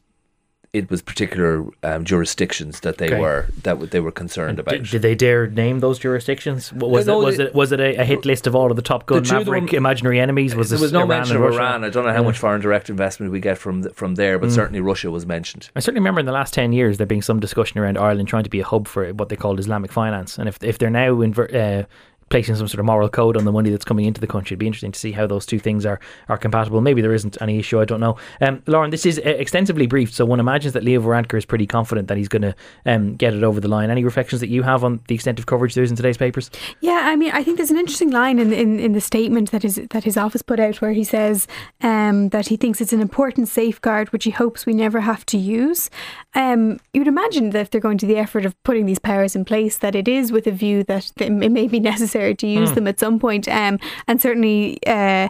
it was particular um, jurisdictions that they Okay. were that w- they were concerned about. Did, did they dare name those jurisdictions? Was No, it was the- it was it a, a hit list of all of the top gun The them- imaginary enemies? Was there was no Iran mention of Russia? Iran. I don't know how much foreign direct investment we get from from there, Mm. but certainly Russia was mentioned. I certainly remember in the last 10 years there being some discussion around Ireland trying to be a hub for what they called Islamic finance. And if, if they're now inver- uh, placing some sort of moral code on the money that's coming into the country, it'd be interesting to see how those two things are, are compatible. Maybe there isn't any issue, I don't know. Um, Lauren, this is uh, extensively briefed, so one imagines that Leo Varadkar is pretty confident that he's going to um, get it over the line. Any reflections that you have on the extent of coverage there is in today's papers? Yeah, I mean, I think there's an interesting line in in, in the statement that his that his office put out where he says um, that he thinks it's an important safeguard which he hopes we never have to use. Um, you would imagine that if they're going to the effort of putting these powers in place, that it is with a view that it may be necessary to use them at some point. Um, and certainly. Uh,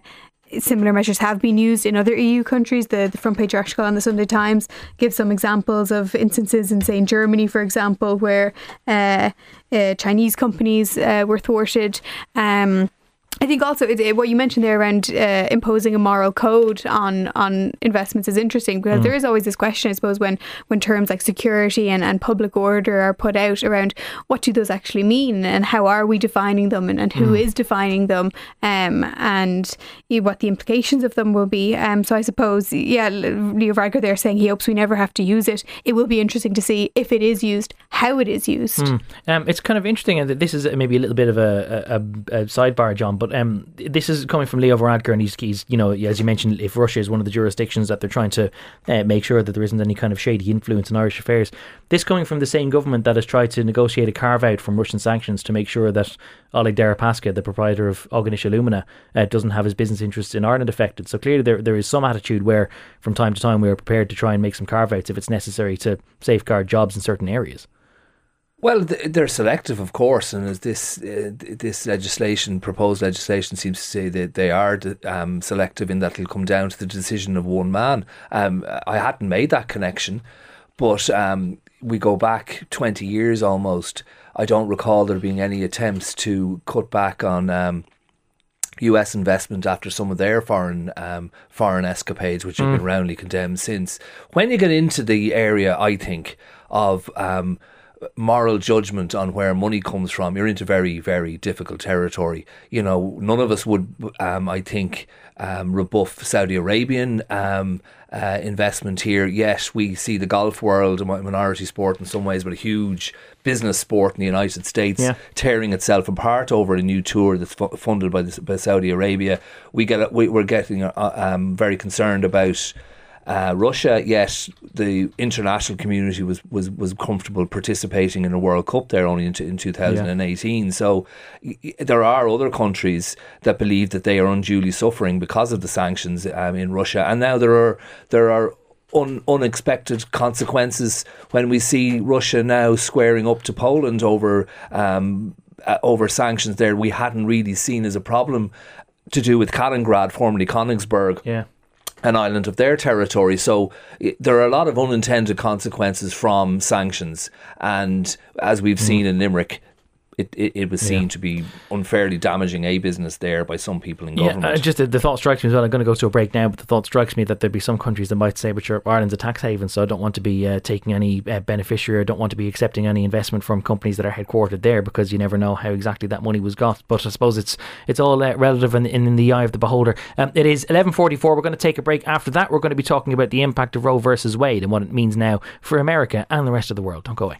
Similar measures have been used in other EU countries. The, the front page article on the Sunday Times gives some examples of instances in, say, in Germany, for example, where uh, uh, Chinese companies uh, were thwarted. Um, I think also it, what you mentioned there around uh, imposing a moral code on on investments is interesting because there is always this question, I suppose, when when terms like security and, and public order are put out around what do those actually mean and how are we defining them and, and who is defining them um, and you- what the implications of them will be. Um, so I suppose, yeah, Leo Varadkar there saying he hopes we never have to use it. It will be interesting to see if it is used, how it is used. Um, it's kind of interesting, and that this is maybe a little bit of a, a, a sidebar, John. But um, this is coming from Leo Varadkar, and he's, he's, you know, as you mentioned, if Russia is one of the jurisdictions that they're trying to uh, make sure that there isn't any kind of shady influence in Irish affairs. This coming from the same government that has tried to negotiate a carve out from Russian sanctions to make sure that Oleg Deripaska, the proprietor of Aughinish Alumina, uh, doesn't have his business interests in Ireland affected. So clearly, there there is some attitude where, from time to time, we are prepared to try and make some carve outs if it's necessary to safeguard jobs in certain areas. Well, they're selective, of course, and as this uh, this legislation, proposed legislation, seems to say that they are um, selective in that it'll come down to the decision of one man. Um, I hadn't made that connection, but um, we go back twenty years almost. I don't recall there being any attempts to cut back on. Um, U.S. investment after some of their foreign um, foreign escapades, which have been roundly condemned since. When you get into the area, I think of um, moral judgment on where money comes from, you're into very very difficult territory. You know, none of us would, um, I think, um, rebuff Saudi Arabian um, uh, investment here. Yes, we see the golf world, a minority sport in some ways, but a huge business sport in the United States Yeah. tearing itself apart over a new tour that's fu- funded by, the, by Saudi Arabia. We get we, we're getting uh, um, very concerned about uh, Russia. yes, the international community was, was, was comfortable participating in a World Cup there only in, t- in 2018. So y- there are other countries that believe that they are unduly suffering because of the sanctions um, in Russia, and now there are there are un- unexpected consequences when we see Russia now squaring up to Poland over um, uh, over sanctions there we hadn't really seen as a problem to do with Kaliningrad, formerly Königsberg Yeah. An island of their territory. So there are a lot of unintended consequences from sanctions, and as we've hmm. seen in Limerick. It, it, it was seen to be unfairly damaging a business there by some people in Yeah, government. uh, just the, the thought strikes me as well. I'm going to go to a break now, but the thought strikes me that there'd be some countries that might say, "But Ireland's a tax haven, so I don't want to be uh, taking any uh, beneficiary. I don't want to be accepting any investment from companies that are headquartered there because you never know how exactly that money was got." But I suppose it's it's all uh, relative in, in, in the eye of the beholder. Um, it is 11:44. We're going to take a break. After that, we're going to be talking about the impact of Roe versus Wade and what it means now for America and the rest of the world. Don't go away.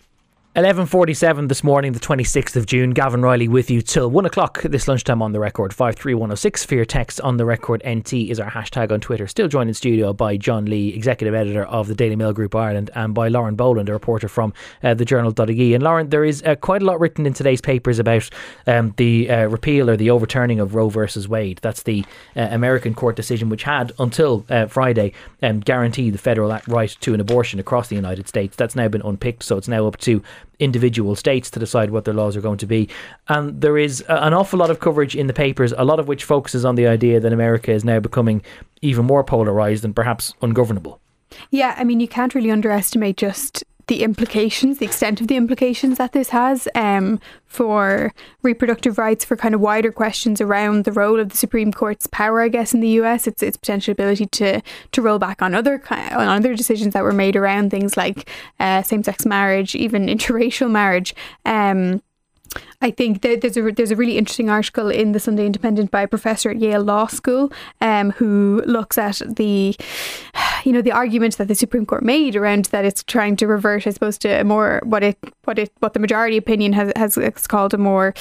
11.47 this morning, the 26th of June. Gavan Reilly with you till 1 o'clock this lunchtime on the record. 53106 for your text on the record. NT is our hashtag on Twitter. Still joined in studio by John Lee, executive editor of the Daily Mail Group Ireland, and by Lauren Boland, a reporter from uh, the journal.ie. And Lauren, there is uh, quite a lot written in today's papers about um, the uh, repeal or the overturning of Roe versus Wade. That's the uh, American court decision, which had until uh, Friday um, guaranteed the federal right to an abortion across the United States. That's now been unpicked, so it's now up to individual states to decide what their laws are going to be. And there is uh, an awful lot of coverage in the papers, a lot of which focuses on the idea that America is now becoming even more polarized and perhaps ungovernable. Yeah, I mean, you can't really underestimate just the implications, the extent of the implications that this has um, for reproductive rights, for kind of wider questions around the role of the Supreme Court's power, I guess, in the US, its its potential ability to to roll back on other on other decisions that were made around things like uh, same sex marriage, even interracial marriage. Um, I think there's a there's a really interesting article in the Sunday Independent by a professor at Yale Law School, um, who looks at the, you know, the argument that the Supreme Court made around that it's trying to revert, I suppose, to a more what it what it what the majority opinion has has called a more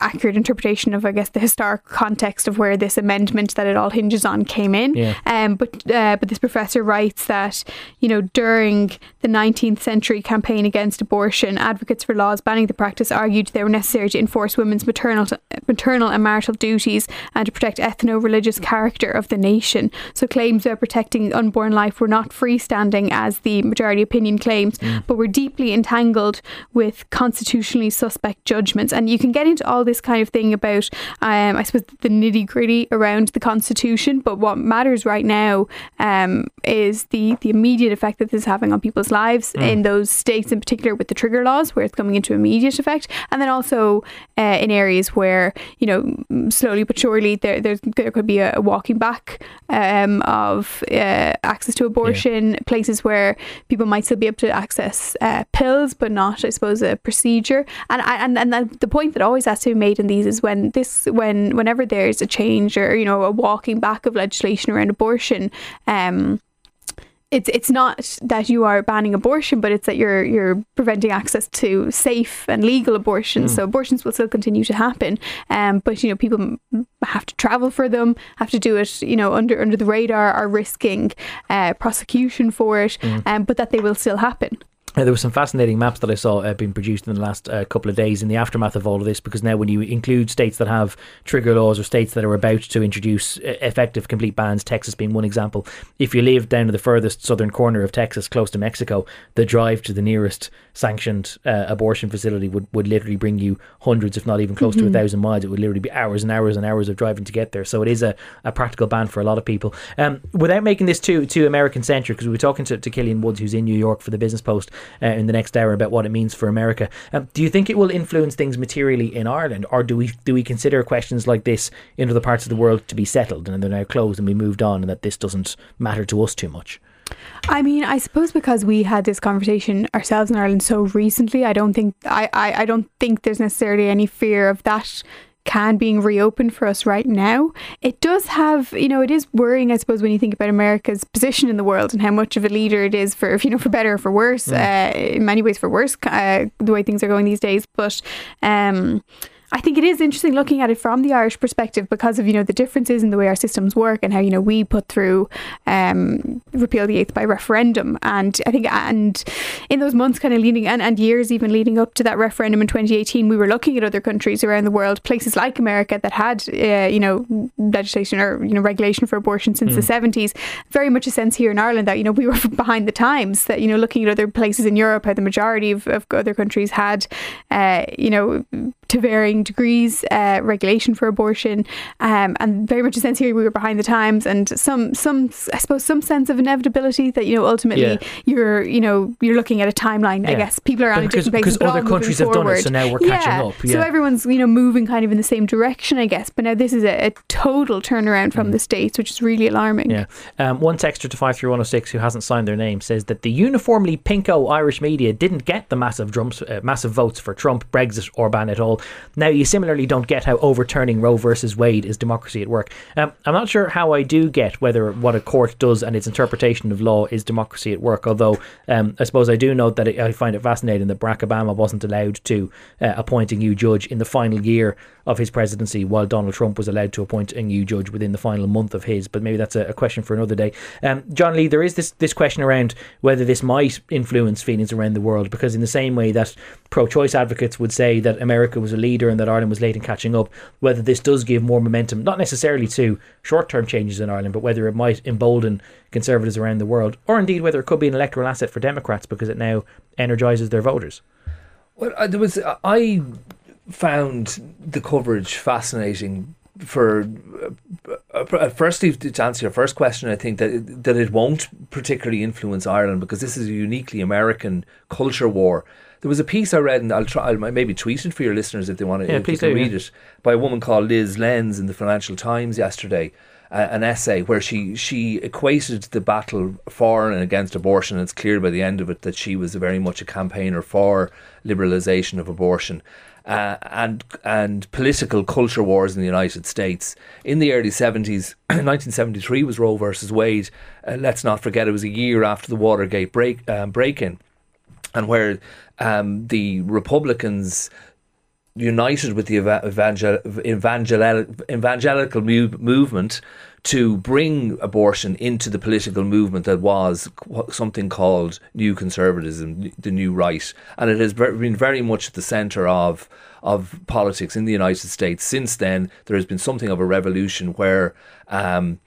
accurate interpretation of, I guess, the historic context of where this amendment that it all hinges on came in. Yeah. Um, but uh, but this professor writes that you know during the 19th century campaign against abortion, advocates for laws banning the practice argued they were necessary necessary to enforce women's maternal, maternal and marital duties and to protect ethno religious character of the nation. So claims about protecting unborn life were not freestanding, as the majority opinion claims, mm. but were deeply entangled with constitutionally suspect judgments. And you can get into all this kind of thing about, um, I suppose, the nitty gritty around the Constitution. But what matters right now um, is the, the immediate effect that this is having on people's lives mm. in those states, in particular with the trigger laws, where it's coming into immediate effect. And then also uh, in areas where you know slowly but surely there there could be a, walking back um, of uh, access to abortion, yeah. places where people might still be able to access uh, pills, but not, I suppose, a procedure. And and and the point that always has to be made in these is when this when whenever there's a change or you know a walking back of legislation around abortion. Um, it's it's not that you are banning abortion, but it's that you're you're preventing access to safe and legal abortions. Mm. So abortions will still continue to happen, um, but you know people have to travel for them, have to do it, you know, under under the radar, are risking uh, prosecution for it, mm. um, but that they will still happen. Uh, there were some fascinating maps that I saw uh, being produced in the last uh, couple of days in the aftermath of all of this. Because now, when you include states that have trigger laws or states that are about to introduce uh, effective complete bans, Texas being one example, if you live down to the furthest southern corner of Texas, close to Mexico, the drive to the nearest sanctioned uh, abortion facility would, would literally bring you hundreds, if not even close mm-hmm. to a thousand miles. It would literally be hours and hours and hours of driving to get there. So it is a, a practical ban for a lot of people. Um, without making this too too American centric, because we were talking to, to Killian Woods, who's in New York for the Business Post uh, in the next hour about what it means for America. Um, do you think it will influence things materially in Ireland, or do we do we consider questions like this in other parts of the world to be settled and they're now closed and we moved on, and that this doesn't matter to us too much? I mean, I suppose because we had this conversation ourselves in Ireland so recently, I don't think I, I, I don't think there's necessarily any fear of that can being reopened for us right now. It does have, you know, it is worrying, I suppose, when you think about America's position in the world and how much of a leader it is for, you know, for better or for worse. Uh, in many ways, for worse, uh, the way things are going these days. But um, I think it is interesting looking at it from the Irish perspective because of you know the differences in the way our systems work and how you know we put through um, repeal the eighth by referendum and I think and in those months kind of leading and, and years even leading up to that referendum in 2018 we were looking at other countries around the world places like America that had uh, you know legislation or you know regulation for abortion since mm. the 70s very much a sense here in Ireland that you know we were behind the times that you know looking at other places in Europe how the majority of, of other countries had uh, you know to varying degrees uh, regulation for abortion, um, and very much a sense here we were behind the times, and some some I suppose some sense of inevitability that you know ultimately yeah. you're you know you're looking at a timeline. Yeah. I guess people are on because, different places, because other countries have done it, so now we're catching yeah. up. So everyone's you know moving kind of in the same direction, I guess. But now this is a, a total turnaround from mm. the states, which is really alarming. Yeah. Um, one texter to five three one zero six who hasn't signed their name says that the uniformly pinko Irish media didn't get the massive drums, uh, massive votes for Trump, Brexit, Orban at all. Now you similarly don't get how overturning Roe versus Wade is democracy at work. Um, I'm not sure how I do get whether what a court does and its interpretation of law is democracy at work. Although um, I suppose I do note that I find it fascinating that Barack Obama wasn't allowed to uh, appoint a new judge in the final year of his presidency, while Donald Trump was allowed to appoint a new judge within the final month of his. But maybe that's a, a question for another day. Um, John Lee, there is this this question around whether this might influence feelings around the world, because in the same way that pro-choice advocates would say that America was a leader and that Ireland was late in catching up, whether this does give more momentum, not necessarily to short-term changes in Ireland, but whether it might embolden conservatives around the world, or indeed whether it could be an electoral asset for Democrats because it now energises their voters. Well, there was I found the coverage fascinating. For uh, uh, firstly, to answer your first question, I think that that it won't particularly influence Ireland because this is a uniquely American culture war. There was a piece I read, and I'll try. I'll maybe tweet it for your listeners if they want to. Yeah, please do, read yeah. it by a woman called Lyz Lenz in the Financial Times yesterday. Uh, an essay where she she equated the battle for and against abortion. And It's clear by the end of it that she was very much a campaigner for liberalisation of abortion. Uh, and and political culture wars in the United States. In the early 70s 1973 was Roe versus Wade. Uh, let's not forget it was a year after the Watergate break um, break in and where um, the Republicans united with the eva- evangel- evangel- evangelical movement to bring abortion into the political movement that was something called new conservatism, the new right, and it has been very much at the centre of of politics in the United States. Since then, there has been something of a revolution where. Um,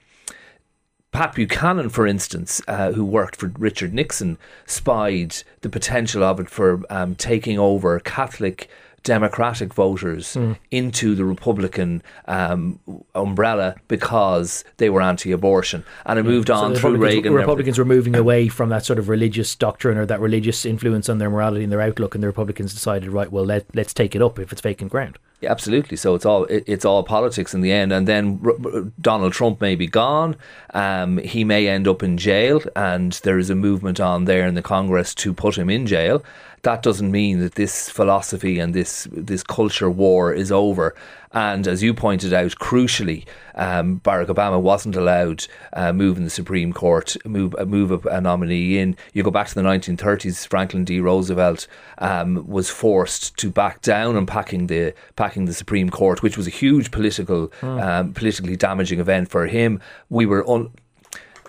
Pat Buchanan, for instance, uh, who worked for Richard Nixon, spied the potential of it for um, taking over Catholic Democratic voters into the Republican um, umbrella because they were anti-abortion, and it moved on the through Republicans, Reagan. Republicans were moving away from that sort of religious doctrine or that religious influence on their morality and their outlook, and the Republicans decided, right, well, let, let's take it up if it's vacant ground. Absolutely. So it's all it, it's all politics in the end. And then R- R- Donald Trump may be gone. Um, he may end up in jail, and there is a movement on there in the Congress to put him in jail. That doesn't mean that this philosophy and this this culture war is over. And as you pointed out, crucially, um, Barack Obama wasn't allowed uh, move in the Supreme Court, move uh, move a, a nominee in. You go back to the 1930s. Franklin D. Roosevelt um, was forced to back down on packing the packing the Supreme Court, which was a huge political, um, politically damaging event for him. We were un-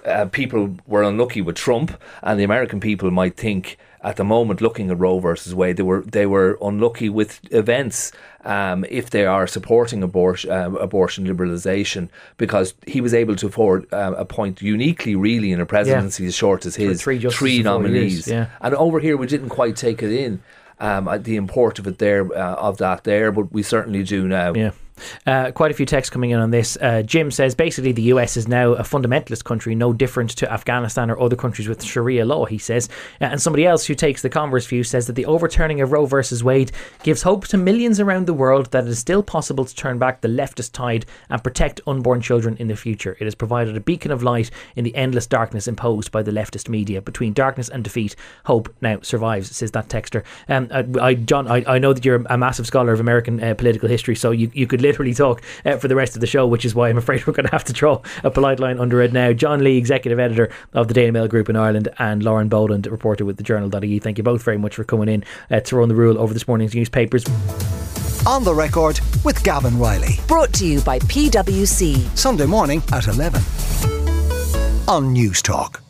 uh, people were unlucky with Trump, and the American people might think at the moment, looking at Roe versus Wade, they were they were unlucky with events. Um, if they are supporting abortion um, abortion liberalisation, because he was able to afford uh, appoint uniquely, really, in a presidency as short as his three four nominees. years, yeah. And over here, we didn't quite take it in. Um, uh, the import of it there, uh, of that there, but we certainly do now. Yeah. Uh, quite a few texts coming in on this. Uh, Jim says basically the US is now a fundamentalist country, no different to Afghanistan or other countries with Sharia law, he says. Uh, and somebody else who takes the converse view says that the overturning of Roe versus Wade gives hope to millions around the world that it is still possible to turn back the leftist tide and protect unborn children in the future. It has provided a beacon of light in the endless darkness imposed by the leftist media. Between darkness and defeat, hope now survives, says that texter. Um, I, I, John, I, I know that you're a massive scholar of American uh, political history, so you, you could literally talk uh, for the rest of the show, which is why I'm afraid we're going to have to draw a polite line under it now. John Lee, executive editor of the Daily Mail Group in Ireland, and Lauren Boland, reporter with the Journal.ie. Thank you both very much for coming in uh, to run the rule over this morning's newspapers. On the record with Gavan Reilly. Brought to you by PwC. Sunday morning at 11 on Newstalk.